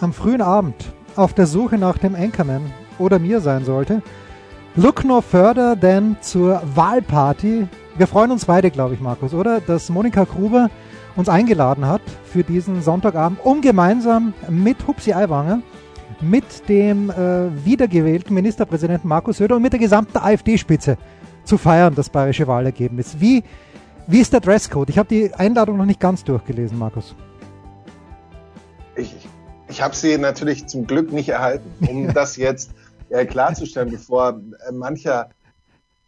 am frühen Abend auf der Suche nach dem Anchorman oder mir sein sollte, look no further than zur Wahlparty. Wir freuen uns beide, glaube ich, Markus, oder? Dass Monika Gruber uns eingeladen hat für diesen Sonntagabend, um gemeinsam mit Hupsi Aiwanger, mit dem äh, wiedergewählten Ministerpräsidenten Markus Söder und mit der gesamten AfD-Spitze zu feiern, das bayerische Wahlergebnis. Wie, wie ist der Dresscode? Ich habe die Einladung noch nicht ganz durchgelesen, Markus ich, ich habe sie natürlich zum Glück nicht erhalten, um das jetzt äh, klarzustellen, bevor äh, mancher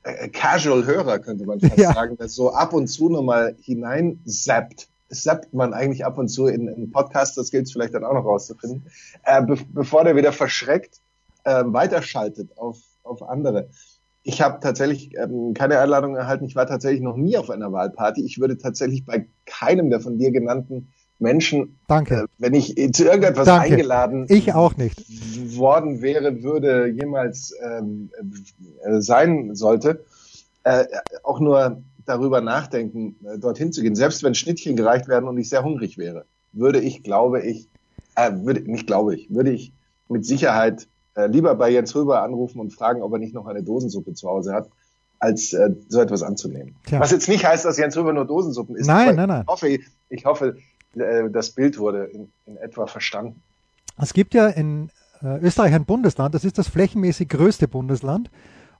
äh, Casual-Hörer, könnte man fast ja. sagen, das so ab und zu nochmal hineinsappt. Zappt man eigentlich ab und zu in einen Podcast, das gilt es vielleicht dann auch noch rauszufinden, äh, be bevor der wieder verschreckt äh, weiterschaltet auf, auf andere. Ich habe tatsächlich ähm, keine Einladung erhalten. Ich war tatsächlich noch nie auf einer Wahlparty. Ich würde tatsächlich bei keinem der von dir genannten Menschen, Danke. Äh, wenn ich zu irgendetwas Danke. eingeladen ich auch nicht. worden wäre, würde jemals ähm, äh, sein sollte, äh, auch nur darüber nachdenken, äh, dorthin zu gehen. Selbst wenn Schnittchen gereicht werden und ich sehr hungrig wäre, würde ich, glaube ich, äh, würde, nicht glaube ich, würde ich mit Sicherheit äh, lieber bei Jens Röber anrufen und fragen, ob er nicht noch eine Dosensuppe zu Hause hat, als äh, so etwas anzunehmen. Tja. Was jetzt nicht heißt, dass Jens Röber nur Dosensuppen isst. Nein, nein, nein. Ich hoffe, ich hoffe, äh, das Bild wurde in, in etwa verstanden. Es gibt ja in äh, Österreich ein Bundesland, das ist das flächenmäßig größte Bundesland,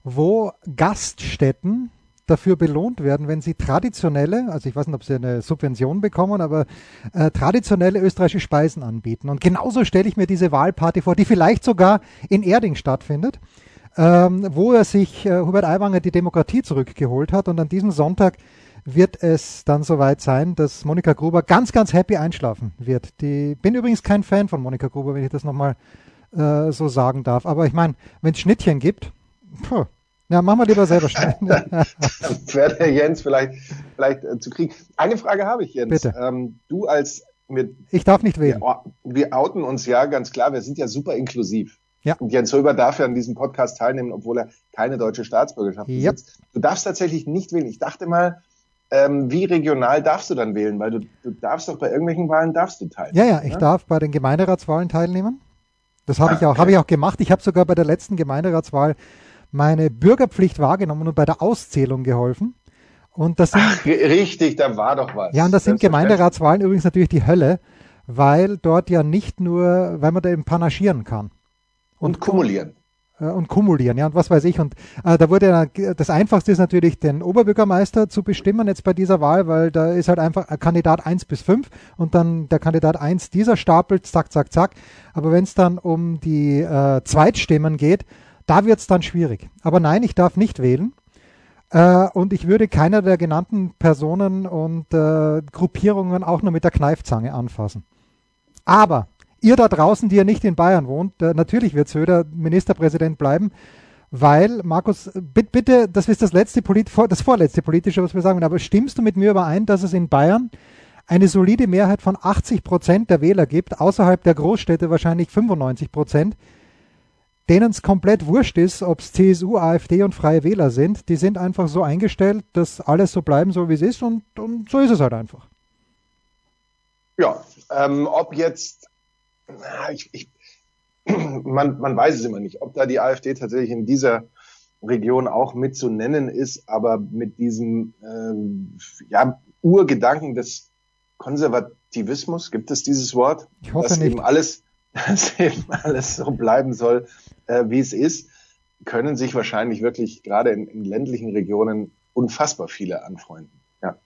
wo Gaststätten dafür belohnt werden, wenn sie traditionelle, also ich weiß nicht, ob sie eine Subvention bekommen, aber äh, traditionelle österreichische Speisen anbieten. Und genauso stelle ich mir diese Wahlparty vor, die vielleicht sogar in Erding stattfindet, ähm, wo er sich äh, Hubert Aiwanger die Demokratie zurückgeholt hat und an diesem Sonntag wird es dann soweit sein, dass Monika Gruber ganz, ganz happy einschlafen wird. Die bin übrigens kein Fan von Monika Gruber, wenn ich das nochmal äh, so sagen darf. Aber ich meine, wenn es Schnittchen gibt, puh, ja, machen wir lieber selber schnell. dann wäre der Jens vielleicht, vielleicht äh, zu kriegen. Eine Frage habe ich, Jens. Bitte. Ähm, du als wir, ich darf nicht wählen. Wir, wir outen uns ja ganz klar, wir sind ja super inklusiv. Ja. Und Jens Röber darf ja an diesem Podcast teilnehmen, obwohl er keine deutsche Staatsbürgerschaft besitzt. Du darfst tatsächlich nicht wählen. Ich dachte mal, ähm, wie regional darfst du dann wählen? Weil du, du darfst doch bei irgendwelchen Wahlen darfst du teilnehmen. Ja, ja, ich ne? darf bei den Gemeinderatswahlen teilnehmen. Das habe Ah, ich auch, okay. habe ich auch gemacht. Ich habe sogar bei der letzten Gemeinderatswahl meine Bürgerpflicht wahrgenommen und bei der Auszählung geholfen. Und das sind, Ach, ri- richtig, da war doch was. ja, und das sind Selbstverständlich. Gemeinderatswahlen übrigens natürlich die Hölle, weil dort ja nicht nur, weil man da eben panaschieren kann. Und kumulieren. Äh, und kumulieren, ja, und was weiß ich. Und äh, da wurde das Einfachste ist natürlich, den Oberbürgermeister zu bestimmen jetzt bei dieser Wahl, weil da ist halt einfach ein Kandidat 1 bis 5 und dann der Kandidat 1 dieser stapelt, zack, zack, zack. Aber wenn es dann um die äh, Zweitstimmen geht, da wird es dann schwierig. Aber nein, ich darf nicht wählen. Äh, und ich würde keiner der genannten Personen und äh, Gruppierungen auch nur mit der Kneifzange anfassen. Aber ihr da draußen, die ja nicht in Bayern wohnt, natürlich wird Söder Ministerpräsident bleiben, weil, Markus, bitte, das ist das letzte Polit das vorletzte politische, was wir sagen, aber stimmst du mit mir überein, dass es in Bayern eine solide Mehrheit von 80 Prozent der Wähler gibt, außerhalb der Großstädte wahrscheinlich 95 Prozent, denen es komplett wurscht ist, ob es CSU, AfD und Freie Wähler sind. Die sind einfach so eingestellt, dass alles so bleiben soll, wie es ist und, und so ist es halt einfach. Ja, ähm, ob jetzt, ich, ich, man, man weiß es immer nicht, ob da die AfD tatsächlich in dieser Region auch mit zu nennen ist, aber mit diesem ähm, ja, Urgedanken des Konservativismus, gibt es dieses Wort? Ich hoffe dass nicht. Eben alles, dass eben alles so bleiben soll, äh, wie es ist, können sich wahrscheinlich wirklich gerade in, in ländlichen Regionen unfassbar viele anfreunden. Ja.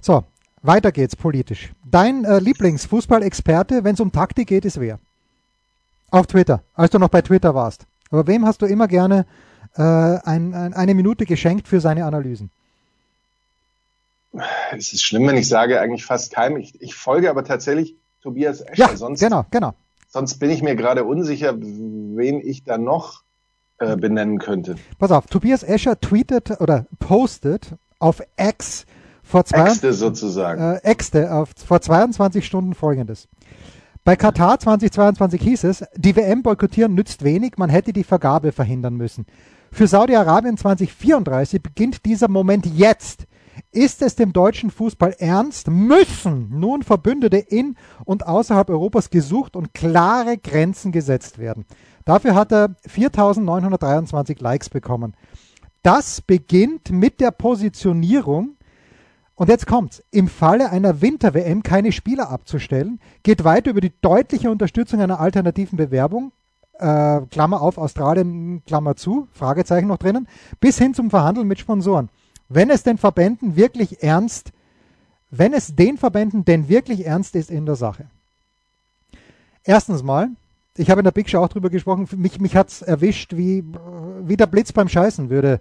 So, weiter geht's politisch. Dein äh, Lieblingsfußballexperte, wenn es um Taktik geht, ist wer? Auf Twitter, als du noch bei Twitter warst. Aber wem hast du immer gerne äh, ein, ein, eine Minute geschenkt für seine Analysen? Es ist schlimm, wenn ich sage, eigentlich fast keinem. Ich, ich folge aber tatsächlich Tobias Escher. Ja, sonst, genau, genau. sonst bin ich mir gerade unsicher, wen ich da noch äh, benennen könnte. Pass auf, Tobias Escher tweetet oder postet auf X vor zwei, Äxte sozusagen. Äh, Äxte auf, vor 22 Stunden folgendes. Bei Katar 2022 hieß es, die WM boykottieren nützt wenig, man hätte die Vergabe verhindern müssen. Für Saudi-Arabien 2034 beginnt dieser Moment jetzt. Ist es dem deutschen Fußball ernst, müssen nun Verbündete in und außerhalb Europas gesucht und klare Grenzen gesetzt werden. Dafür hat er 4.923 Likes bekommen. Das beginnt mit der Positionierung, und jetzt kommt's. Im Falle einer Winter-WM keine Spieler abzustellen, geht weiter über die deutliche Unterstützung einer alternativen Bewerbung, äh, Klammer auf, Australien, Klammer zu, Fragezeichen noch drinnen, bis hin zum Verhandeln mit Sponsoren. Wenn es den Verbänden wirklich ernst, wenn es den Verbänden denn wirklich ernst ist in der Sache. Erstens mal, ich habe in der Big Show auch drüber gesprochen, mich, mich hat's erwischt, wie, wie der Blitz beim Scheißen, würde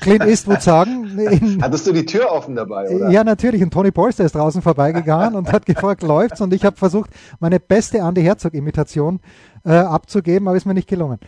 Clint Eastwood sagen. In, Hattest du die Tür offen dabei, oder? Ja, natürlich. Und Tony Polster ist draußen vorbeigegangen und hat gefragt, läuft's? Und ich habe versucht, meine beste Andy Herzog-Imitation äh, abzugeben, aber ist mir nicht gelungen.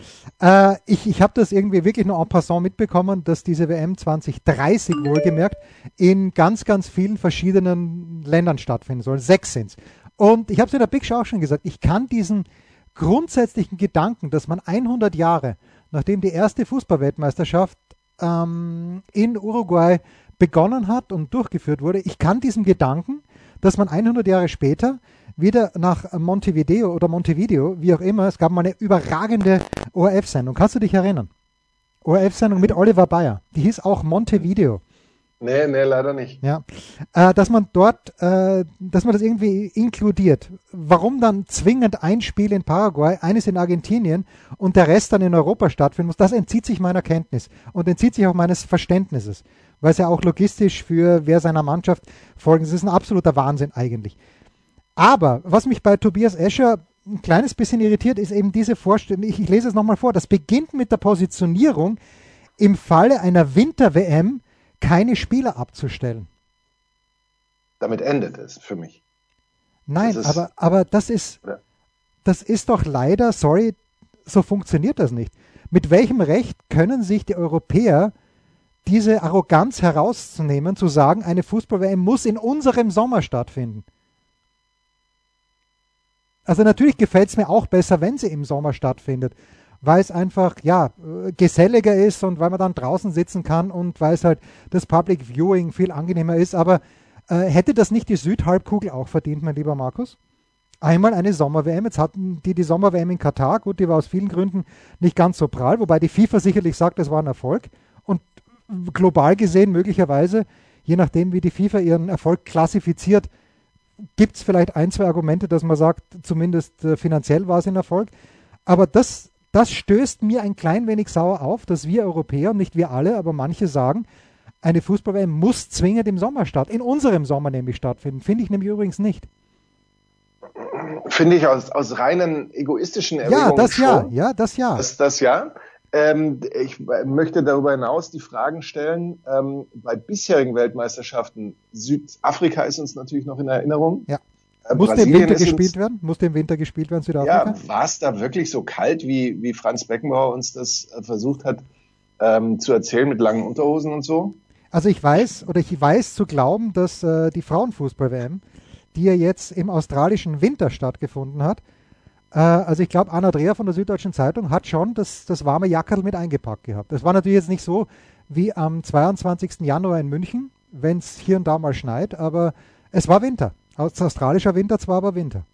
Äh, ich ich habe das irgendwie wirklich nur en passant mitbekommen, dass diese WM 2030 wohlgemerkt in ganz, ganz vielen verschiedenen Ländern stattfinden soll. Sechs sind's. Und ich habe es in der Big Show auch schon gesagt, ich kann diesen grundsätzlichen Gedanken, dass man 100 Jahre, nachdem die erste Fußballweltmeisterschaft ähm, in Uruguay begonnen hat und durchgeführt wurde, ich kann diesem Gedanken, dass man 100 Jahre später wieder nach Montevideo oder Montevideo, wie auch immer, es gab mal eine überragende ORF-Sendung. Kannst du dich erinnern? ORF-Sendung mit Oliver Bayer. Die hieß auch Montevideo. Nee, nee, leider nicht. Ja, äh, dass man dort, äh, dass man das irgendwie inkludiert. Warum dann zwingend ein Spiel in Paraguay, eines in Argentinien und der Rest dann in Europa stattfinden muss, das entzieht sich meiner Kenntnis und entzieht sich auch meines Verständnisses, weil es ja auch logistisch für wer seiner Mannschaft folgen. Das ist ein absoluter Wahnsinn eigentlich. Aber was mich bei Tobias Escher ein kleines bisschen irritiert, ist eben diese Vorstellung. Ich, ich lese es nochmal vor. Das beginnt mit der Positionierung im Falle einer Winter-WM keine Spieler abzustellen. Damit endet es für mich. Nein, aber, aber das ist, das ist doch leider, sorry, so funktioniert das nicht. Mit welchem Recht können sich die Europäer diese Arroganz herauszunehmen, zu sagen, eine Fußball-WM muss in unserem Sommer stattfinden? Also natürlich gefällt es mir auch besser, wenn sie im Sommer stattfindet weil es einfach ja geselliger ist und weil man dann draußen sitzen kann und weil es halt das Public Viewing viel angenehmer ist. Aber äh, hätte das nicht die Südhalbkugel auch verdient, mein lieber Markus? Einmal eine Sommer-WM. Jetzt hatten die die Sommer-WM in Katar. Gut, die war aus vielen Gründen nicht ganz so prall, wobei die FIFA sicherlich sagt, das war ein Erfolg. Und global gesehen möglicherweise, je nachdem, wie die FIFA ihren Erfolg klassifiziert, gibt es vielleicht ein, zwei Argumente, dass man sagt, zumindest äh, finanziell war es ein Erfolg. Aber das das stößt mir ein klein wenig sauer auf, dass wir Europäer, nicht wir alle, aber manche sagen, eine Fußball-WM muss zwingend im Sommer statt, in unserem Sommer nämlich stattfinden. Finde ich nämlich übrigens nicht. Finde ich aus, aus reinen egoistischen Erwägungen Ja, das ja, ja, das ja. Das, das ja. Ähm, ich möchte darüber hinaus die Fragen stellen. Ähm, bei bisherigen Weltmeisterschaften, Südafrika ist uns natürlich noch in Erinnerung. Ja. Äh, Muss der im Winter gespielt werden? Muss der im Winter gespielt werden, Südafrika? Ja, war es da wirklich so kalt, wie, wie Franz Beckenbauer uns das äh, versucht hat ähm, zu erzählen mit langen Unterhosen und so? Also ich weiß, oder ich weiß zu glauben, dass äh, die Frauenfußball-WM, die ja jetzt im australischen Winter stattgefunden hat, äh, also ich glaube, Anna Dreher von der Süddeutschen Zeitung hat schon das, das warme Jackerl mit eingepackt gehabt. Das war natürlich jetzt nicht so wie am 22. Januar in München, wenn es hier und da mal schneit, aber es war Winter. Australischer Winter zwar, aber Winter.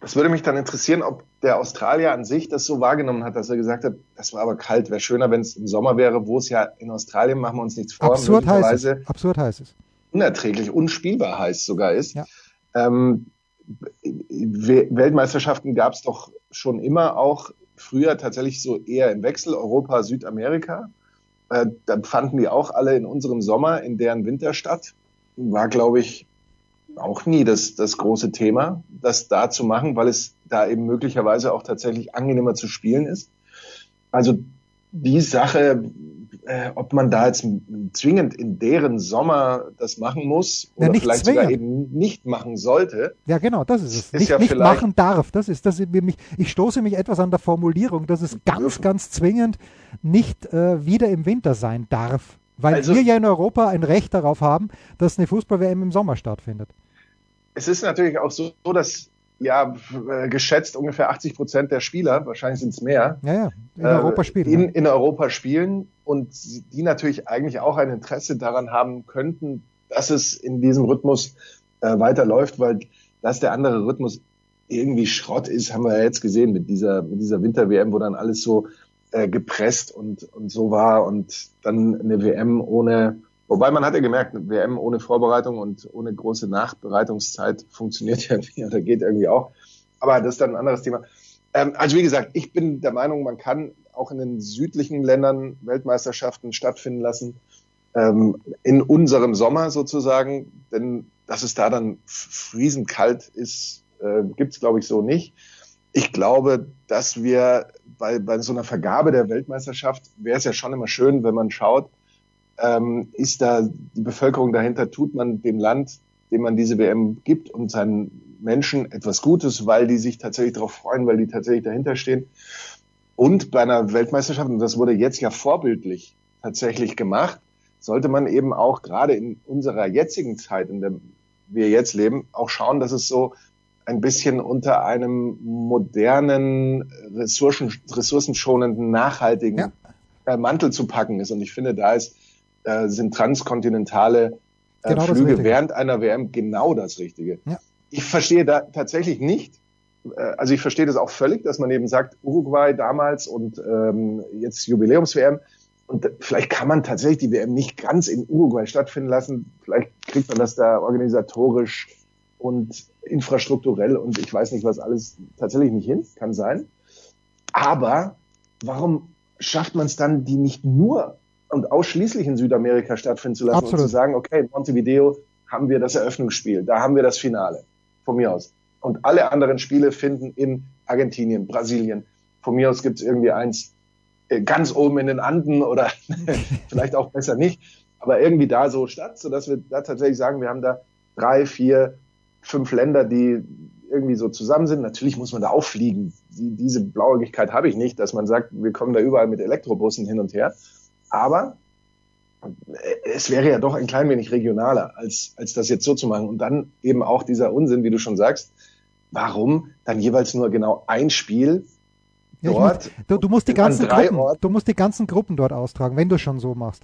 Das würde mich dann interessieren, ob der Australier an sich das so wahrgenommen hat, dass er gesagt hat, das war aber kalt, wäre schöner, wenn es im Sommer wäre, wo es ja in Australien, machen wir uns nichts vor, absurd heiß es. Absurd heiß es. Unerträglich, unspielbar heiß sogar ist. Ja. Ähm, Weltmeisterschaften gab es doch schon immer auch früher tatsächlich so eher im Wechsel Europa, Südamerika. Äh, dann fanden die auch alle in unserem Sommer, in deren Winter statt. War, glaube ich, auch nie das, das große Thema, das da zu machen, weil es da eben möglicherweise auch tatsächlich angenehmer zu spielen ist. Also die Sache äh, ob man da jetzt zwingend in deren Sommer das machen muss oder ja, vielleicht zwingend. sogar eben nicht machen sollte. Ja, genau, das ist es. Ist nicht, ja nicht machen darf. Das ist, das mich, ich stoße mich etwas an der Formulierung, dass es ganz, dürfen. ganz zwingend nicht äh, wieder im Winter sein darf. Weil also, wir ja in Europa ein Recht darauf haben, dass eine Fußball-WM im Sommer stattfindet. Es ist natürlich auch so, dass ja, äh, geschätzt ungefähr 80 Prozent der Spieler, wahrscheinlich sind es mehr, ja, ja, in, äh, Europa spielen, in, in, Europa spielen und die natürlich eigentlich auch ein Interesse daran haben könnten, dass es in diesem Rhythmus äh, weiterläuft, weil dass der andere Rhythmus irgendwie Schrott ist, haben wir ja jetzt gesehen mit dieser, mit dieser Winter-WM, wo dann alles so äh, gepresst und, und so war und dann eine WM ohne Wobei man hat ja gemerkt, eine WM ohne Vorbereitung und ohne große Nachbereitungszeit funktioniert ja nicht oder geht irgendwie auch. Aber das ist dann ein anderes Thema. Ähm, also wie gesagt, ich bin der Meinung, man kann auch in den südlichen Ländern Weltmeisterschaften stattfinden lassen. Ähm, in unserem Sommer sozusagen, denn dass es da dann friesend kalt ist, äh, gibt es glaube ich so nicht. Ich glaube, dass wir bei, bei so einer Vergabe der Weltmeisterschaft wäre es ja schon immer schön, wenn man schaut, ähm, ist da die Bevölkerung dahinter, tut man dem Land, dem man diese WM gibt und seinen Menschen etwas Gutes, weil die sich tatsächlich darauf freuen, weil die tatsächlich dahinter stehen. Und bei einer Weltmeisterschaft, und das wurde jetzt ja vorbildlich tatsächlich gemacht, sollte man eben auch gerade in unserer jetzigen Zeit, in der wir jetzt leben, auch schauen, dass es so ein bisschen unter einem modernen, ressourcen, ressourcenschonenden, nachhaltigen ja. Mantel zu packen ist. Und ich finde, da ist äh, sind transkontinentale äh, genau Flüge während einer WM genau das Richtige. Ja. Ich verstehe da tatsächlich nicht, äh, also ich verstehe das auch völlig, dass man eben sagt, Uruguay damals und ähm, jetzt Jubiläums-WM, und vielleicht kann man tatsächlich die WM nicht ganz in Uruguay stattfinden lassen. Vielleicht kriegt man das da organisatorisch und infrastrukturell und ich weiß nicht was alles tatsächlich nicht hin. Kann sein. Aber warum schafft man es dann, die nicht nur und ausschließlich in Südamerika stattfinden zu lassen Absolut. und zu sagen, okay, in Montevideo haben wir das Eröffnungsspiel, da haben wir das Finale, von mir aus. Und alle anderen Spiele finden in Argentinien, Brasilien. Von mir aus gibt es irgendwie eins äh, ganz oben in den Anden oder vielleicht auch besser nicht, aber irgendwie da so statt, sodass wir da tatsächlich sagen, wir haben da drei, vier, fünf Länder, die irgendwie so zusammen sind. Natürlich muss man da auffliegen. Die, diese Blauäugigkeit habe ich nicht, dass man sagt, wir kommen da überall mit Elektrobussen hin und her. Aber es wäre ja doch ein klein wenig regionaler, als, als das jetzt so zu machen. Und dann eben auch dieser Unsinn, wie du schon sagst, warum dann jeweils nur genau ein Spiel dort? Muss, du, du, musst die ganzen Gruppen, du musst die ganzen Gruppen dort austragen, wenn du schon so machst.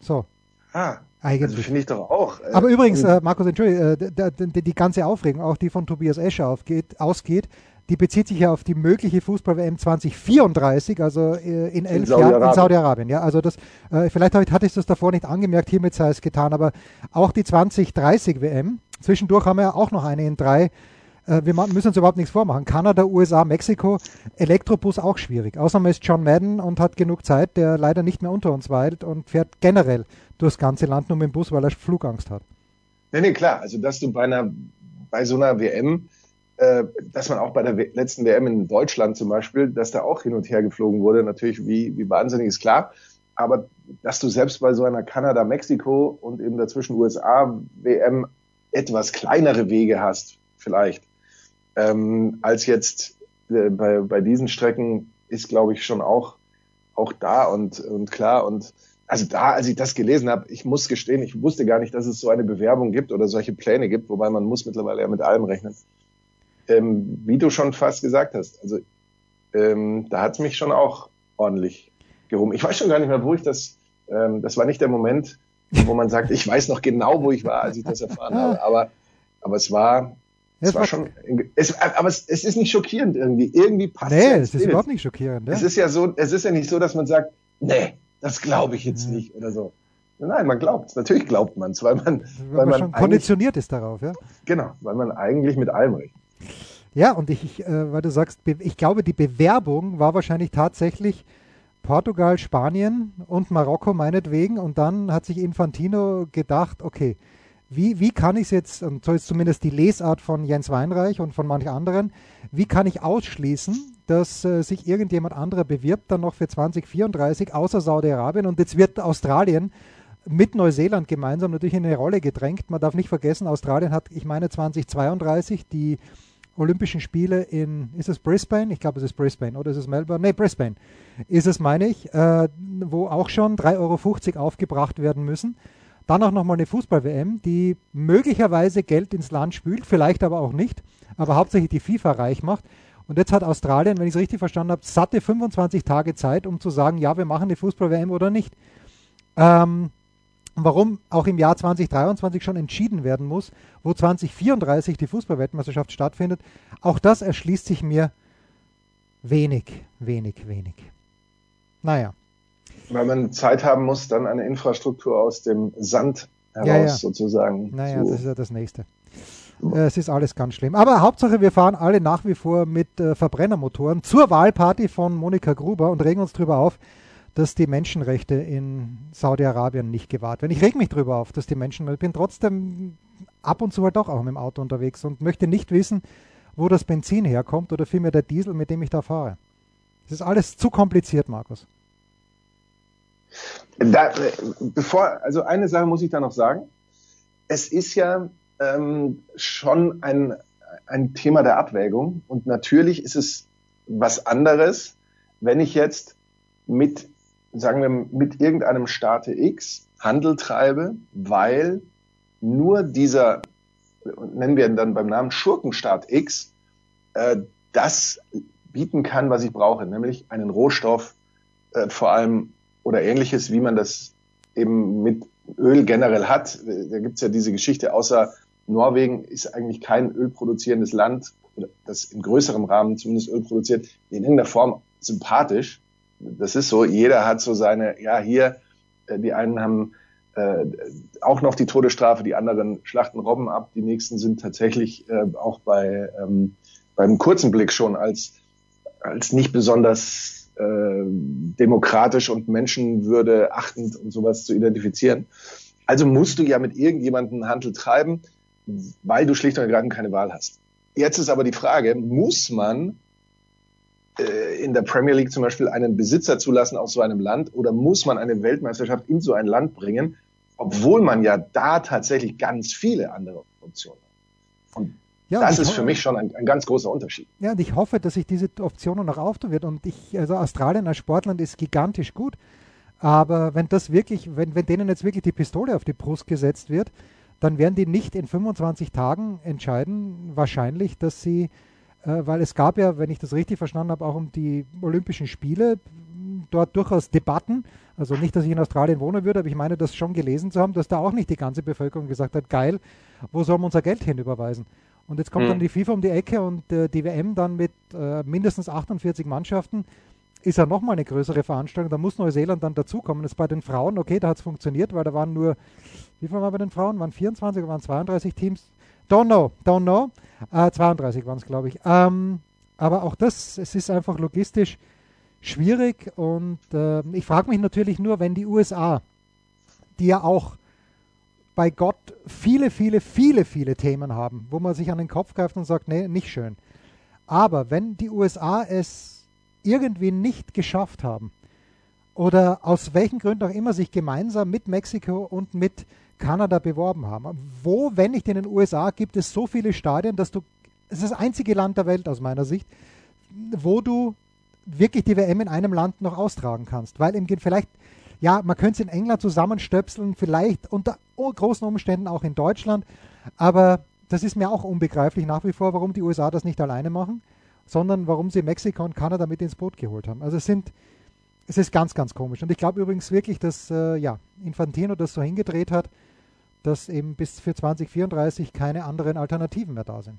So. Ah, eigentlich. Also finde ich doch auch. Äh, Aber übrigens, äh, Markus, entschuldige, äh, die, die, ganze Aufregung, auch die von Tobias Escher aufgeht, ausgeht, die bezieht sich ja auf die mögliche Fußball-WM 2034, also äh, in elf Jahren in Saudi-Arabien. Ja, also das, äh, vielleicht hatte ich das davor nicht angemerkt, hiermit sei es getan, aber auch die 2030 WM, zwischendurch haben wir ja auch noch eine in drei. Äh, wir müssen uns überhaupt nichts vormachen. Kanada, USA, Mexiko, Elektrobus auch schwierig. Außerdem ist John Madden und hat genug Zeit, der leider nicht mehr unter uns weilt und fährt generell durchs ganze Land nur mit dem Bus, weil er Flugangst hat. Nee, nee, klar. Also, dass du bei einer, bei so einer WM äh, dass man auch bei der letzten WM in Deutschland zum Beispiel, dass da auch hin und her geflogen wurde, natürlich wie, wie wahnsinnig ist klar. Aber dass du selbst bei so einer Kanada-Mexiko und eben dazwischen USA-WM etwas kleinere Wege hast, vielleicht, ähm, als jetzt äh, bei, bei diesen Strecken, ist, glaube ich, schon auch, auch da und, und klar. Und also da, als ich das gelesen habe, ich muss gestehen, ich wusste gar nicht, dass es so eine Bewerbung gibt oder solche Pläne gibt, wobei man muss mittlerweile ja mit allem rechnen ähm, wie du schon fast gesagt hast, also ähm, da hat es mich schon auch ordentlich gehoben. Ich weiß schon gar nicht mehr, wo ich das, ähm, das war nicht der Moment, wo man sagt, ich weiß noch genau, wo ich war, als ich das erfahren habe, aber, aber es war, es war schon, es, aber es, es ist nicht schockierend irgendwie. Irgendwie passt Nee, es ist überhaupt nicht schockierend. Ja? Es ist ja so, es ist ja nicht so, dass man sagt, nee, das glaube ich jetzt nicht oder so. Nein, man glaubt es. Natürlich glaubt man es, weil man, weil, weil man schon konditioniert ist darauf, ja. Genau, weil man eigentlich mit allem recht. Ja, und ich, äh, weil du sagst, ich glaube, die Bewerbung war wahrscheinlich tatsächlich Portugal, Spanien und Marokko meinetwegen. Und dann hat sich Infantino gedacht, okay, wie, wie kann ich es jetzt, und so ist zumindest die Lesart von Jens Weinreich und von manchen anderen, wie kann ich ausschließen, dass äh, sich irgendjemand anderer bewirbt dann noch für 2034 außer Saudi-Arabien und jetzt wird Australien mit Neuseeland gemeinsam natürlich in eine Rolle gedrängt. Man darf nicht vergessen, Australien hat, ich meine 2032 die Olympischen Spiele in, ist es Brisbane? Ich glaube, es ist Brisbane oder ist es Melbourne? Ne, Brisbane ist es, meine ich, äh, wo auch schon 3,50 Euro aufgebracht werden müssen. Dann auch nochmal eine Fußball-WM, die möglicherweise Geld ins Land spült, vielleicht aber auch nicht, aber hauptsächlich die FIFA reich macht. Und jetzt hat Australien, wenn ich es richtig verstanden habe, satte 25 Tage Zeit, um zu sagen, ja, wir machen eine Fußball-WM oder nicht. Ähm, warum auch im Jahr 2023 schon entschieden werden muss, wo 2034 die Fußballweltmeisterschaft stattfindet, auch das erschließt sich mir wenig, wenig, wenig. Naja. Weil man Zeit haben muss, dann eine Infrastruktur aus dem Sand heraus ja, ja. sozusagen. Naja, das ist ja das Nächste. Es ist alles ganz schlimm. Aber Hauptsache, wir fahren alle nach wie vor mit äh, Verbrennermotoren zur Wahlparty von Monika Gruber und regen uns darüber auf, dass die Menschenrechte in Saudi-Arabien nicht gewahrt werden. Ich reg mich darüber auf, dass die Menschenrechte, ich bin trotzdem ab und zu halt doch auch mit dem Auto unterwegs und möchte nicht wissen, wo das Benzin herkommt oder vielmehr der Diesel, mit dem ich da fahre. Das ist alles zu kompliziert, Markus. Da, bevor, also eine Sache muss ich da noch sagen. Es ist ja ähm, schon ein, ein Thema der Abwägung und natürlich ist es was anderes, wenn ich jetzt mit sagen wir, mit irgendeinem Staate X Handel treibe, weil nur dieser, nennen wir ihn dann beim Namen Schurkenstaat X, äh, das bieten kann, was ich brauche, nämlich einen Rohstoff äh, vor allem oder ähnliches, wie man das eben mit Öl generell hat. Da gibt's ja diese Geschichte, außer Norwegen ist eigentlich kein ölproduzierendes Land, das in größerem Rahmen zumindest Öl produziert, in irgendeiner Form sympathisch das ist so, jeder hat so seine, ja, hier, äh, die einen haben äh, auch noch die Todesstrafe, die anderen schlachten Robben ab, die nächsten sind tatsächlich äh, auch bei ähm, beim kurzen Blick schon als als nicht besonders äh, demokratisch und Menschenwürde achtend und sowas zu identifizieren. Also musst du ja mit irgendjemandem Handel treiben, weil du schlicht und ergreifend keine Wahl hast. Jetzt ist aber die Frage, muss man in der Premier League zum Beispiel einen Besitzer zulassen aus so einem Land oder muss man eine Weltmeisterschaft in so ein Land bringen, obwohl man ja da tatsächlich ganz viele andere Optionen hat. Und ja, das ist für mich schon ein, ein, ganz großer Unterschied. Ja, und ich hoffe, dass sich diese Option noch auftun wird. Und ich, also Australien als Sportland ist gigantisch gut. Aber wenn das wirklich, wenn, wenn denen jetzt wirklich die Pistole auf die Brust gesetzt wird, dann werden die nicht in 25 Tagen entscheiden, wahrscheinlich, dass sie äh, weil es gab ja, wenn ich das richtig verstanden habe, auch um die Olympischen Spiele dort durchaus Debatten. Also nicht, dass ich in Australien wohnen würde, aber ich meine, das schon gelesen zu haben, dass da auch nicht die ganze Bevölkerung gesagt hat, geil, wo sollen wir unser Geld hinüberweisen? Und jetzt kommt mhm. dann die FIFA um die Ecke und äh, die WM dann mit äh, mindestens 48 Mannschaften ist ja nochmal eine größere Veranstaltung. Da muss Neuseeland dann dazukommen. Das ist bei den Frauen, okay, da hat es funktioniert, weil da waren nur, wie viel waren bei den Frauen? Waren 24 oder waren 32 Teams? Don't know, don't know. Äh, 32 waren es, glaube ich. Ähm, aber auch das, es ist einfach logistisch schwierig und äh, ich frage mich natürlich nur, wenn die USA, die ja auch bei Gott viele, viele, viele, viele Themen haben, wo man sich an den Kopf greift und sagt, nee, nicht schön. Aber wenn die USA es irgendwie nicht geschafft haben oder aus welchen Gründen auch immer sich gemeinsam mit Mexiko und mit Kanada beworben haben. Wo, wenn nicht in den USA, gibt es so viele Stadien, dass du, es ist das einzige Land der Welt aus meiner Sicht, wo du wirklich die WM in einem Land noch austragen kannst. Weil im vielleicht, ja, man könnte es in England zusammenstöpseln, vielleicht unter großen Umständen auch in Deutschland, aber das ist mir auch unbegreiflich nach wie vor, warum die USA das nicht alleine machen, sondern warum sie Mexiko und Kanada mit ins Boot geholt haben. Also es sind, es ist ganz, ganz komisch. Und ich glaube übrigens wirklich, dass äh, ja, Infantino das so hingedreht hat, dass eben bis für 2034 keine anderen Alternativen mehr da sind.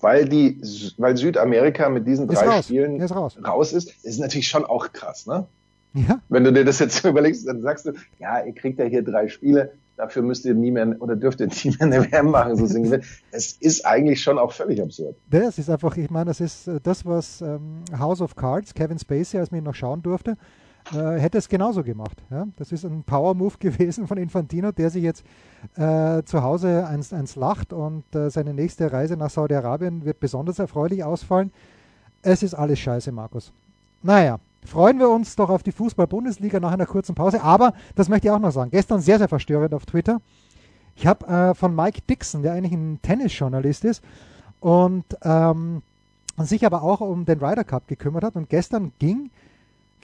Weil die, weil Südamerika mit diesen drei raus. Spielen ist raus. raus ist, ist natürlich schon auch krass, ne? Ja. Wenn du dir das jetzt überlegst, dann sagst du, ja, ihr kriegt ja hier drei Spiele, dafür müsst ihr nie mehr oder dürft ihr nie mehr eine WM machen, so singen Es ist eigentlich schon auch völlig absurd. Das ist einfach, ich meine, das ist äh, das, was ähm, House of Cards, Kevin Spacey, als man ihn noch schauen durfte, äh, hätte es genauso gemacht. Ja? Das ist ein Power-Move gewesen von Infantino, der sich jetzt äh, zu Hause eins, eins lacht und äh, seine nächste Reise nach Saudi-Arabien wird besonders erfreulich ausfallen. Es ist alles scheiße, Markus. Naja, freuen wir uns doch auf die Fußball-Bundesliga nach einer kurzen Pause. Aber, das möchte ich auch noch sagen, gestern sehr, sehr verstörend auf Twitter. Ich habe äh, von Mike Dixon, der eigentlich ein Tennisjournalist ist und ähm, sich aber auch um den Ryder Cup gekümmert hat. Und gestern ging,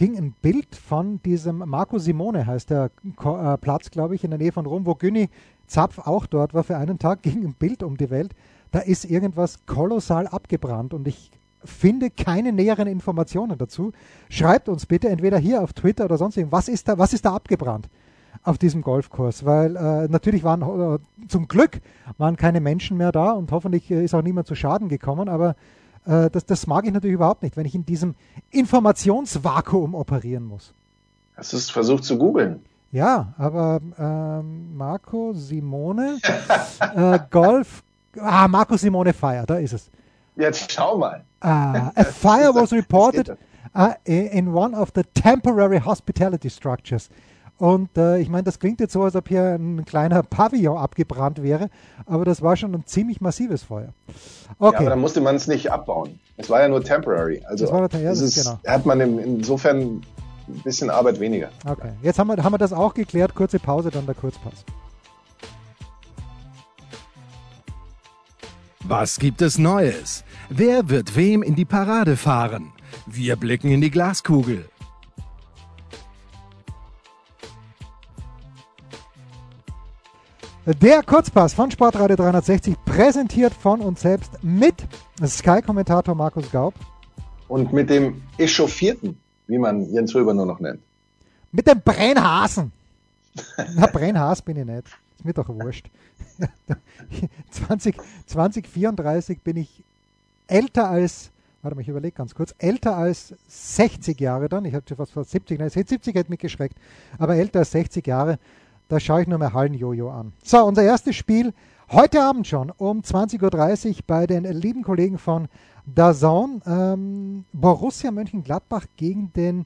ging ein Bild von diesem Marco Simone, heißt der äh, Platz, glaube ich, in der Nähe von Rom, wo Günni Zapf auch dort war für einen Tag, ging ein Bild um die Welt. Da ist irgendwas kolossal abgebrannt und ich finde keine näheren Informationen dazu. Schreibt uns bitte entweder hier auf Twitter oder sonst irgendwas. Was ist da, was ist da abgebrannt auf diesem Golfkurs? Weil äh, natürlich waren äh, zum Glück waren keine Menschen mehr da und hoffentlich äh, ist auch niemand zu Schaden gekommen, aber äh, das, das mag ich natürlich überhaupt nicht, wenn ich in diesem Informationsvakuum operieren muss. Hast du es versucht zu googeln? Ja, aber ähm, Marco Simone, äh, Golf, ah, Marco Simone Fire, da ist es. Jetzt schau mal. Uh, a fire was reported uh, in one of the temporary hospitality structures. Und äh, ich meine, das klingt jetzt so, als ob hier ein kleiner Pavillon abgebrannt wäre, aber das war schon ein ziemlich massives Feuer. Okay. Ja, aber dann musste man es nicht abbauen. Es war ja nur temporary. Also das war, ja, das ist, genau. hat man insofern ein bisschen Arbeit weniger. Okay, jetzt haben wir, haben wir das auch geklärt. Kurze Pause, dann der Kurzpass. Was gibt es Neues? Wer wird wem in die Parade fahren? Wir blicken in die Glaskugel. Der Kurzpass von Sportradio 360, präsentiert von uns selbst mit Sky-Kommentator Markus Gaub. Und mit dem Echauffierten, wie man Jens Röber nur noch nennt. Mit dem Brennhasen. Na, Brennhas bin ich nicht. Ist mir doch wurscht. 20, 2034 bin ich älter als, warte mal, ich überlege ganz kurz, älter als 60 Jahre dann. Ich hatte fast fast 70, nein, 70 hätte mich geschreckt, aber älter als 60 Jahre da schaue ich nur mehr Hallenjojo an. So, unser erstes Spiel heute Abend schon um 20.30 Uhr bei den lieben Kollegen von DAZN. Ähm, Borussia Mönchengladbach gegen den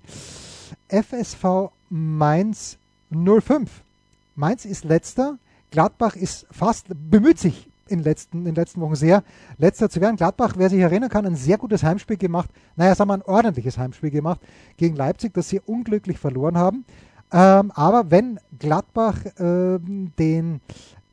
FSV Mainz 05. Mainz ist letzter, Gladbach ist fast, bemüht sich in den letzten, in den letzten Wochen sehr, letzter zu werden. Gladbach, wer sich erinnern kann, ein sehr gutes Heimspiel gemacht. Naja, sagen wir ein ordentliches Heimspiel gemacht gegen Leipzig, das sie unglücklich verloren haben. Ähm, aber wenn Gladbach ähm, den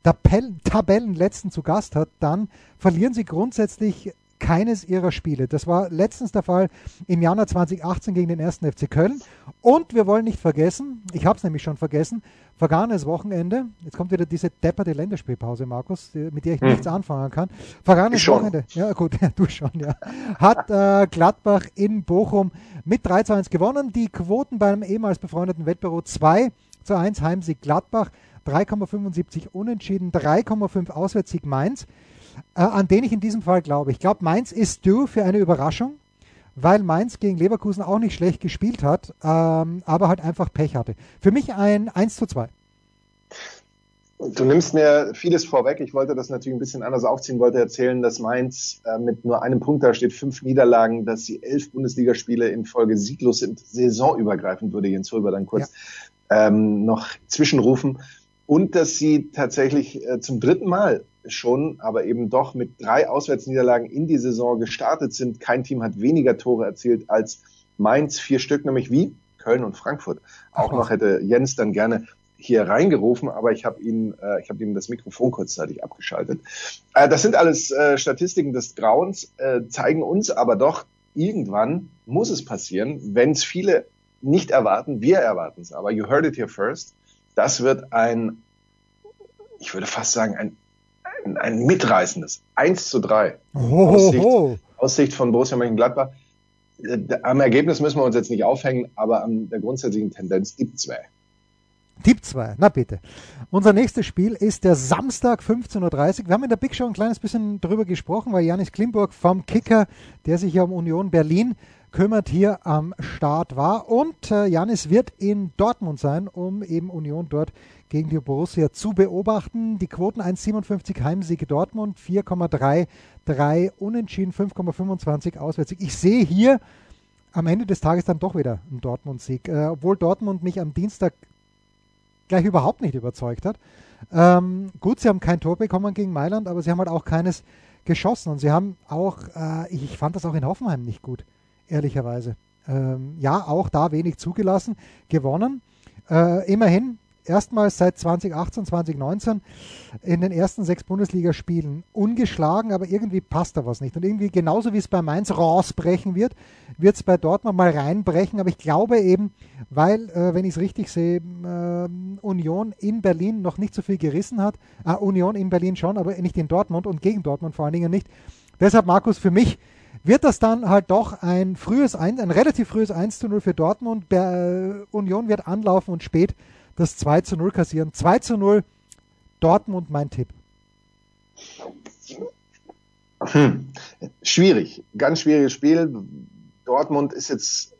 Tabellen, Tabellenletzten zu Gast hat, dann verlieren sie grundsätzlich keines ihrer Spiele. Das war letztens der Fall im Januar 2018 gegen den 1. FC Köln. Und wir wollen nicht vergessen, ich habe es nämlich schon vergessen, vergangenes Wochenende, jetzt kommt wieder diese depperte Länderspielpause, Markus, mit der ich hm. nichts anfangen kann. Vergangenes Wochenende, ja gut, du schon, ja, hat äh, Gladbach in Bochum mit 3 zu 1 gewonnen. Die Quoten beim ehemals befreundeten Wettbüro 2 zu 1 Heimsieg Gladbach, 3,75 Unentschieden, 3,5 Auswärtssieg Mainz äh, an den ich in diesem Fall glaube. Ich glaube, Mainz ist due für eine Überraschung, weil Mainz gegen Leverkusen auch nicht schlecht gespielt hat, ähm, aber halt einfach Pech hatte. Für mich ein 1 zu 2. Du nimmst mir vieles vorweg. Ich wollte das natürlich ein bisschen anders aufziehen, wollte erzählen, dass Mainz äh, mit nur einem Punkt da steht, fünf Niederlagen, dass sie elf Bundesligaspiele in Folge sieglos sind, saisonübergreifend, würde Jens Röber dann kurz ja. ähm, noch zwischenrufen. Und dass sie tatsächlich äh, zum dritten Mal schon, aber eben doch mit drei Auswärtsniederlagen in die Saison gestartet sind. Kein Team hat weniger Tore erzielt als Mainz, vier Stück, nämlich wie Köln und Frankfurt. Auch noch hätte Jens dann gerne hier reingerufen, aber ich habe ihn, äh, ich habe ihm das Mikrofon kurzzeitig abgeschaltet. Äh, das sind alles äh, Statistiken des Grauens, äh, zeigen uns aber doch, irgendwann muss es passieren, wenn es viele nicht erwarten. Wir erwarten es aber. You heard it here first. Das wird ein, ich würde fast sagen, ein ein, ein mitreißendes 1 zu 3. Aussicht, Aussicht von Borussia Mönchengladbach. Äh, am Ergebnis müssen wir uns jetzt nicht aufhängen, aber an der grundsätzlichen Tendenz Tipp 2. Tipp 2, na bitte. Unser nächstes Spiel ist der Samstag 15.30 Uhr. Wir haben in der Big Show ein kleines bisschen drüber gesprochen, weil Janis Klimburg vom Kicker, der sich ja um Union Berlin kümmert, hier am Start war. Und äh, Janis wird in Dortmund sein, um eben Union dort gegen die Borussia zu beobachten. Die Quoten 1,57 Heimsiege Dortmund, 4,33 Unentschieden, 5,25 Auswärtssieg. Ich sehe hier am Ende des Tages dann doch wieder einen Dortmund-Sieg, äh, obwohl Dortmund mich am Dienstag gleich überhaupt nicht überzeugt hat. Ähm, gut, sie haben kein Tor bekommen gegen Mailand, aber sie haben halt auch keines geschossen. Und sie haben auch, äh, ich fand das auch in Hoffenheim nicht gut, ehrlicherweise. Ähm, ja, auch da wenig zugelassen, gewonnen. Äh, immerhin erstmals seit 2018, 2019 in den ersten sechs Bundesligaspielen ungeschlagen, aber irgendwie passt da was nicht. Und irgendwie genauso wie es bei Mainz rausbrechen wird, wird es bei Dortmund mal reinbrechen. Aber ich glaube eben, weil, äh, wenn ich es richtig sehe, äh, Union in Berlin noch nicht so viel gerissen hat. Äh, Union in Berlin schon, aber nicht in Dortmund und gegen Dortmund vor allen Dingen nicht. Deshalb, Markus, für mich wird das dann halt doch ein frühes, ein, ein relativ frühes 1 zu 0 für Dortmund. Äh, Union wird anlaufen und spät das 2 zu 0 kassieren. 2 zu 0 Dortmund mein Tipp. Hm. Schwierig, ganz schwieriges Spiel. Dortmund ist jetzt,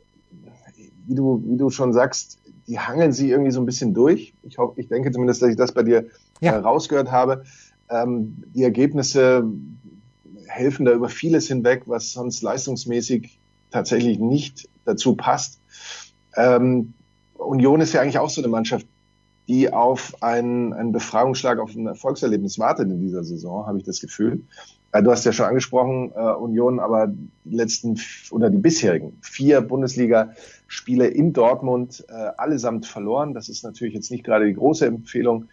wie du, wie du schon sagst, die hangeln sie irgendwie so ein bisschen durch. Ich hoffe, ich denke zumindest, dass ich das bei dir ja. äh, rausgehört habe. Ähm, die Ergebnisse helfen da über vieles hinweg, was sonst leistungsmäßig tatsächlich nicht dazu passt. Ähm, Union ist ja eigentlich auch so eine Mannschaft, die auf einen, einen Befreiungsschlag, auf ein Erfolgserlebnis wartet in dieser Saison, habe ich das Gefühl. Du hast ja schon angesprochen, äh, Union, aber die letzten oder die bisherigen vier Bundesliga-Spiele in Dortmund äh, allesamt verloren. Das ist natürlich jetzt nicht gerade die große Empfehlung.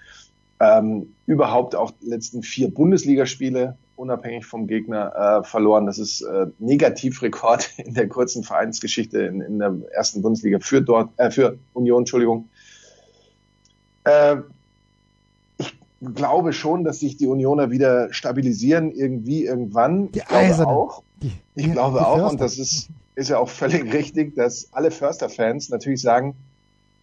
Ähm, überhaupt auch letzten vier Bundesligaspiele unabhängig vom Gegner äh, verloren. Das ist äh, Negativrekord in der kurzen Vereinsgeschichte in, in der ersten Bundesliga für dort äh, für Union, Entschuldigung. Äh, ich glaube schon, dass sich die Unioner wieder stabilisieren irgendwie irgendwann. Die ich glaube Eiserne. auch. Die, Ich die- glaube die auch, Förster. und das ist, ist ja auch völlig richtig, dass alle Förster-Fans natürlich sagen,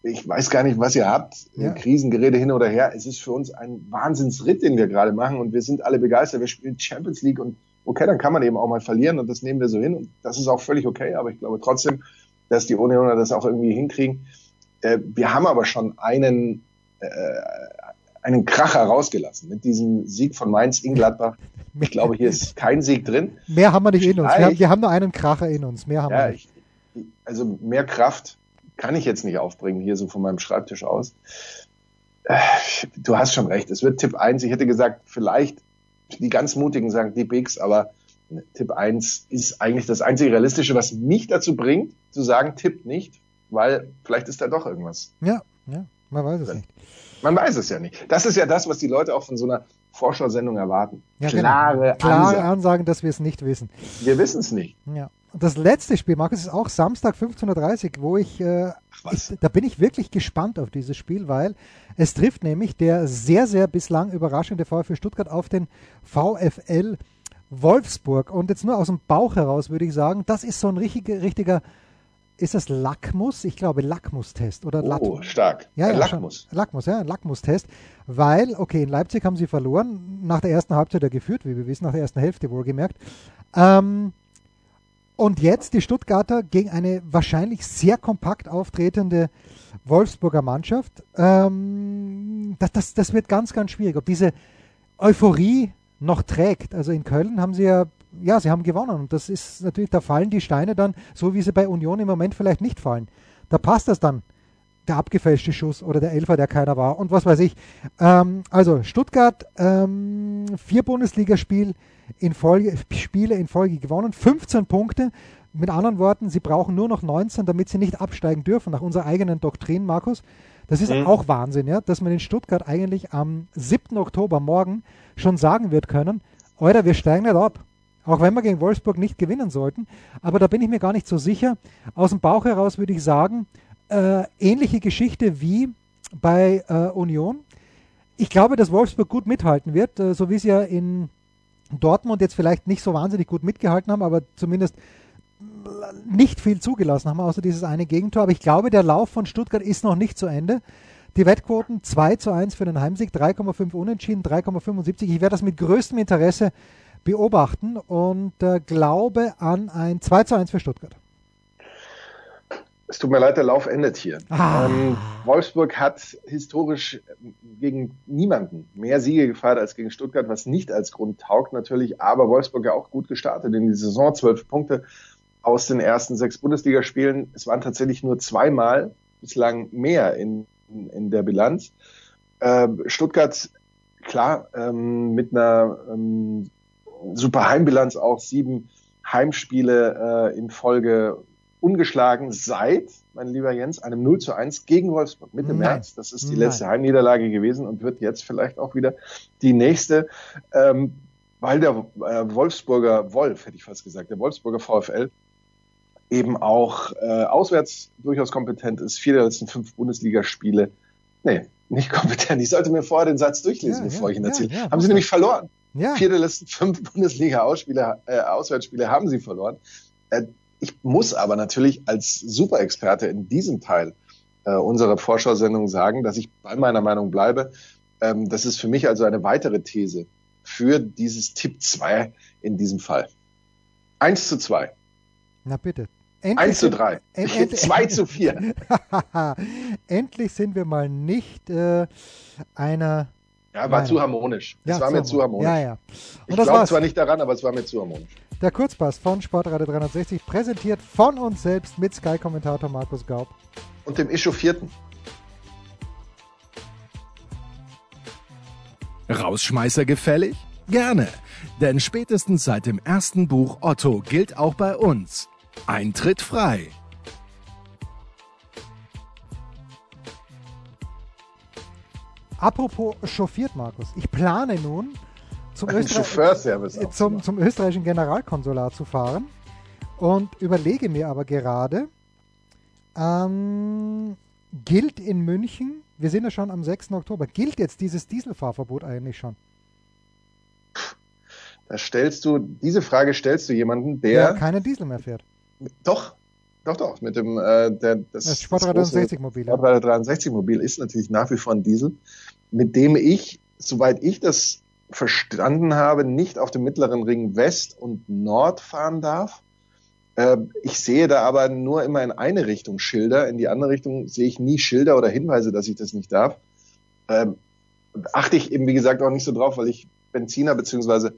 ich weiß gar nicht, was ihr habt, Ja. Krisengerede hin oder her. Es ist für uns ein Wahnsinnsritt, den wir gerade machen und wir sind alle begeistert. Wir spielen Champions League und okay, dann kann man eben auch mal verlieren und das nehmen wir so hin und das ist auch völlig okay, aber ich glaube trotzdem, dass die Unioner das auch irgendwie hinkriegen. Äh, wir haben aber schon einen, äh, einen Kracher rausgelassen mit diesem Sieg von Mainz in Gladbach. Ich glaube, hier ist kein Sieg drin. Mehr haben wir nicht in uns. Wir wir haben nur einen Kracher in uns. Mehr haben Ja, wir nicht. ich, also mehr Kraft kann ich jetzt nicht aufbringen, hier so von meinem Schreibtisch aus. Äh, Du hast schon recht, es wird Tipp 1. Ich hätte gesagt, vielleicht die ganz Mutigen sagen die Bigs, aber Tipp 1 ist eigentlich das einzige Realistische, was mich dazu bringt, zu sagen, Tipp nicht, weil vielleicht ist da doch irgendwas. Ja, ja, man weiß es nicht. Man weiß es ja nicht. Das ist ja das, was die Leute auch von so einer Vorschau-Sendung erwarten. Ja, Klare genau. Klare Ansagen. Ansagen, dass wir es nicht wissen. Wir wissen es nicht. Ja. Das letzte Spiel, Markus, ist auch Samstag 15.30 Uhr, wo ich, äh, ich, da bin ich wirklich gespannt auf dieses Spiel, weil es trifft nämlich der sehr, sehr bislang überraschende VfL Stuttgart auf den VfL Wolfsburg. Und jetzt nur aus dem Bauch heraus würde ich sagen, das ist so ein richtiger, richtiger ist das Lackmus? Ich glaube Lackmustest oder Oh, Lat- stark. Ja, ja, Lackmus. Schon. Lackmus, ja, Lackmustest. Weil, okay, in Leipzig haben sie verloren, nach der ersten Halbzeit ja geführt, wie wir wissen, nach der ersten Hälfte wohlgemerkt. Ähm, und jetzt die Stuttgarter gegen eine wahrscheinlich sehr kompakt auftretende Wolfsburger Mannschaft. Ähm, das, das, das wird ganz, ganz schwierig. Ob diese Euphorie noch trägt. Also in Köln haben sie ja, ja, sie haben gewonnen. Und das ist natürlich, da fallen die Steine dann, so wie sie bei Union im Moment vielleicht nicht fallen. Da passt das dann der abgefälschte Schuss oder der Elfer, der keiner war und was weiß ich. Ähm, also Stuttgart, ähm, vier Bundesligaspiele in Folge, Spiele in Folge gewonnen, 15 Punkte. Mit anderen Worten, sie brauchen nur noch 19, damit sie nicht absteigen dürfen, nach unserer eigenen Doktrin, Markus. Das ist Mhm. auch Wahnsinn, ja, dass man in Stuttgart eigentlich am 7. Oktober morgen schon sagen wird können, Alter, wir steigen nicht ab. Auch wenn wir gegen Wolfsburg nicht gewinnen sollten. Aber da bin ich mir gar nicht so sicher. Aus dem Bauch heraus würde ich sagen, äh, ähnliche Geschichte wie bei äh, Union. Ich glaube, dass Wolfsburg gut mithalten wird, äh, so wie sie ja in Dortmund jetzt vielleicht nicht so wahnsinnig gut mitgehalten haben, aber zumindest nicht viel zugelassen haben, außer dieses eine Gegentor. Aber ich glaube, der Lauf von Stuttgart ist noch nicht zu Ende. Die Wettquoten 2 zu 1 für den Heimsieg, 3,5 unentschieden, 3,75. Ich werde das mit größtem Interesse beobachten und äh, glaube an ein 2 zu 1 für Stuttgart. Es tut mir leid, der Lauf endet hier. Ah. Ähm, Wolfsburg hat historisch gegen niemanden mehr Siege gefeiert als gegen Stuttgart, was nicht als Grund taugt natürlich, aber Wolfsburg ja auch gut gestartet in die Saison, zwölf Punkte aus den ersten sechs Bundesligaspielen. Es waren tatsächlich nur zweimal bislang mehr in, in der Bilanz. Ähm, Stuttgart, klar, ähm, mit einer ähm, super Heimbilanz auch, sieben Heimspiele äh, in Folge ungeschlagen seit, mein lieber Jens, einem 0 zu 1 gegen Wolfsburg Mitte Nein. März. Das ist die Nein. letzte Heimniederlage gewesen und wird jetzt vielleicht auch wieder die nächste, ähm, weil der äh, Wolfsburger Wolf, hätte ich fast gesagt, der Wolfsburger VfL eben auch äh, auswärts durchaus kompetent ist. Vier der letzten fünf Bundesligaspiele, nee, nicht kompetent. Ich sollte mir vorher den Satz durchlesen, ja, bevor ja, ich ihn erzähle. Ja, haben sie nämlich verloren. Ja. Vier der letzten fünf Bundesliga-Auswärtsspiele äh, haben sie verloren. Äh, ich muss aber natürlich als Superexperte in diesem Teil äh, unserer Vorschau-Sendung sagen, dass ich bei meiner Meinung bleibe. Ähm, das ist für mich also eine weitere These für dieses Tipp 2 in diesem Fall. 1 zu 2. Na bitte. Endlich 1 zu 3. 2 zu 4. Endlich sind wir mal nicht äh, einer. Ja, war Nein. zu harmonisch. Es ja, war mir zu harmonisch. Ja, ja. Ich glaube zwar nicht daran, aber es war mir zu harmonisch. Der Kurzpass von Sportradio 360, präsentiert von uns selbst mit Sky-Kommentator Markus Gaub. Und dem Echauffierten. Rausschmeißer gefällig? Gerne, denn spätestens seit dem ersten Buch Otto gilt auch bei uns. Eintritt frei. Apropos chauffiert, Markus. Ich plane nun, zum, Öster zum, zum österreichischen Generalkonsulat zu fahren und überlege mir aber gerade, ähm, gilt in München, wir sind ja schon am 6. Oktober, gilt jetzt dieses Dieselfahrverbot eigentlich schon? Da stellst du, diese Frage stellst du jemanden, der. Der keinen Diesel mehr fährt. Doch, doch, doch. Mit dem, äh, der, das, das Sportrad 63 Mobil. Sportrad 63 Mobil ist natürlich nach wie vor ein Diesel, mit dem ich, soweit ich das verstanden habe, nicht auf dem mittleren Ring West und Nord fahren darf. Äh, ich sehe da aber nur immer in eine Richtung Schilder. In die andere Richtung sehe ich nie Schilder oder Hinweise, dass ich das nicht darf. Ähm, achte ich eben, wie gesagt, auch nicht so drauf, weil ich Benziner beziehungsweise,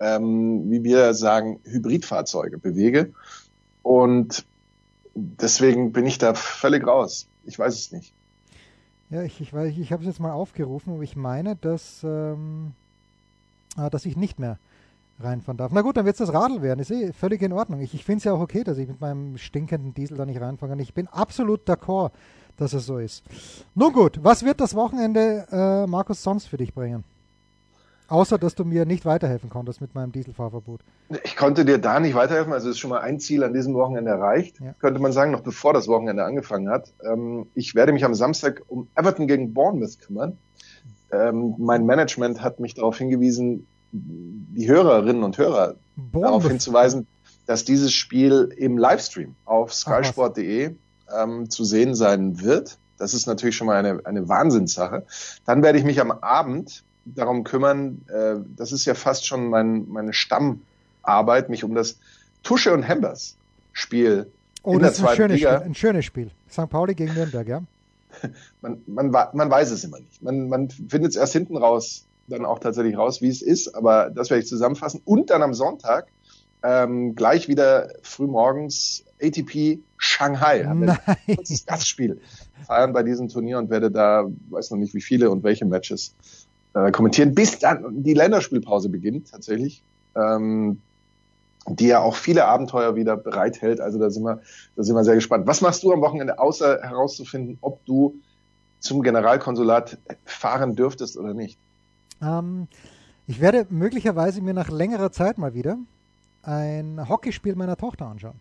ähm, wie wir sagen, Hybridfahrzeuge bewege. Und deswegen bin ich da völlig raus. Ich weiß es nicht. Ja, ich, ich, ich, ich habe es jetzt mal aufgerufen und ich meine, dass ähm, äh, dass ich nicht mehr reinfahren darf. Na gut, dann wird es das Radl werden. Ist eh völlig in Ordnung. Ich, ich finde es ja auch okay, dass ich mit meinem stinkenden Diesel da nicht reinfahren kann. Ich bin absolut d'accord, dass es so ist. Nun gut, was wird das Wochenende, äh, Markus, sonst für dich bringen? Außer, dass du mir nicht weiterhelfen konntest mit meinem Dieselfahrverbot. Ich konnte dir da nicht weiterhelfen. Also ist schon mal ein Ziel an diesem Wochenende erreicht. Ja. Könnte man sagen, noch bevor das Wochenende angefangen hat. Ähm, ich werde mich am Samstag um Everton gegen Bournemouth kümmern ähm, mein Management hat mich darauf hingewiesen, die Hörerinnen und Hörer Boah, darauf hinzuweisen, dass dieses Spiel im Livestream auf skysport.de ähm, zu sehen sein wird. Das ist natürlich schon mal eine, eine Wahnsinnssache. Dann werde ich mich am Abend darum kümmern, äh, das ist ja fast schon mein, meine Stammarbeit, mich um das Tusche und Hembers Spiel oh, in das der ist ein schönes Liga. Spiel, ein schönes Spiel. St. Pauli gegen Nürnberg, ja? man, man, man weiß es immer nicht. Man, man findet es erst hinten raus, dann auch tatsächlich raus, wie es ist. Aber das werde ich zusammenfassen. Und dann am Sonntag ähm, gleich wieder frühmorgens ATP Shanghai. Nein. Das Gastspiel feiern bei diesem Turnier und werde da, weiß noch nicht wie viele und welche Matches äh, kommentieren, bis dann die Länderspielpause beginnt tatsächlich. Ähm, die ja auch viele Abenteuer wieder bereithält. Also da sind wir, da sind wir sehr gespannt. Was machst du am Wochenende, außer herauszufinden, ob du zum Generalkonsulat fahren dürftest oder nicht? Ähm, ich werde möglicherweise mir nach längerer Zeit mal wieder ein Hockeyspiel meiner Tochter anschauen.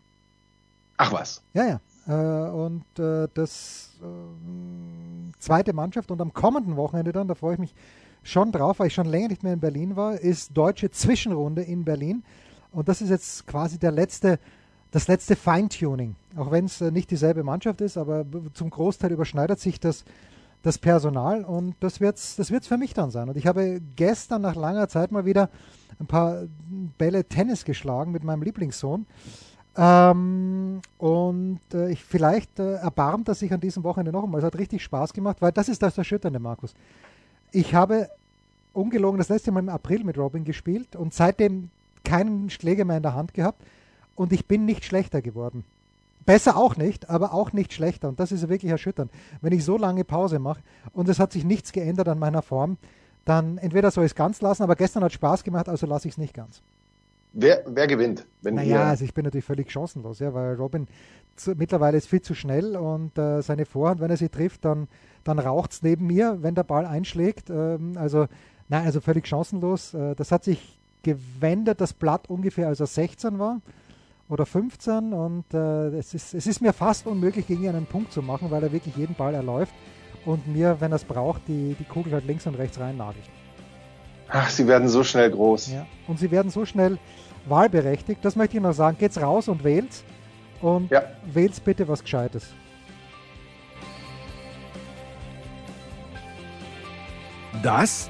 Ach was? Ja, ja. Äh, und äh, das äh, zweite Mannschaft und am kommenden Wochenende dann, da freue ich mich schon drauf, weil ich schon länger nicht mehr in Berlin war, ist deutsche Zwischenrunde in Berlin. Und das ist jetzt quasi der letzte, das letzte Feintuning. Auch wenn es äh, nicht dieselbe Mannschaft ist, aber zum Großteil überschneidet sich das, das Personal und das wird es das wird's für mich dann sein. Und ich habe gestern nach langer Zeit mal wieder ein paar Bälle Tennis geschlagen mit meinem Lieblingssohn. Ähm, und äh, ich vielleicht äh, erbarmt er sich an diesem Wochenende noch einmal. Es hat richtig Spaß gemacht, weil das ist das Erschütternde, Markus. Ich habe ungelogen das letzte Mal im April mit Robin gespielt und seitdem keinen Schläger mehr in der Hand gehabt und ich bin nicht schlechter geworden. Besser auch nicht, aber auch nicht schlechter. Und das ist wirklich erschütternd. Wenn ich so lange Pause mache und es hat sich nichts geändert an meiner Form, dann entweder soll ich es ganz lassen, aber gestern hat Spaß gemacht, also lasse ich es nicht ganz. Wer, wer gewinnt? Wenn naja, also ich bin natürlich völlig chancenlos, ja, weil Robin zu, mittlerweile ist viel zu schnell und äh, seine Vorhand, wenn er sie trifft, dann, dann raucht es neben mir, wenn der Ball einschlägt. Ähm, also, nein, also völlig chancenlos. Äh, das hat sich gewendet, das Blatt ungefähr, als er 16 war oder 15 und äh, es, ist, es ist mir fast unmöglich, gegen ihn einen Punkt zu machen, weil er wirklich jeden Ball erläuft und mir, wenn er es braucht, die, die Kugel halt links und rechts rein nagelt. Ach, sie werden so schnell groß. Ja, und sie werden so schnell wahlberechtigt. Das möchte ich noch sagen. Geht's raus und wählt. Und ja. wählt bitte was Gescheites. Das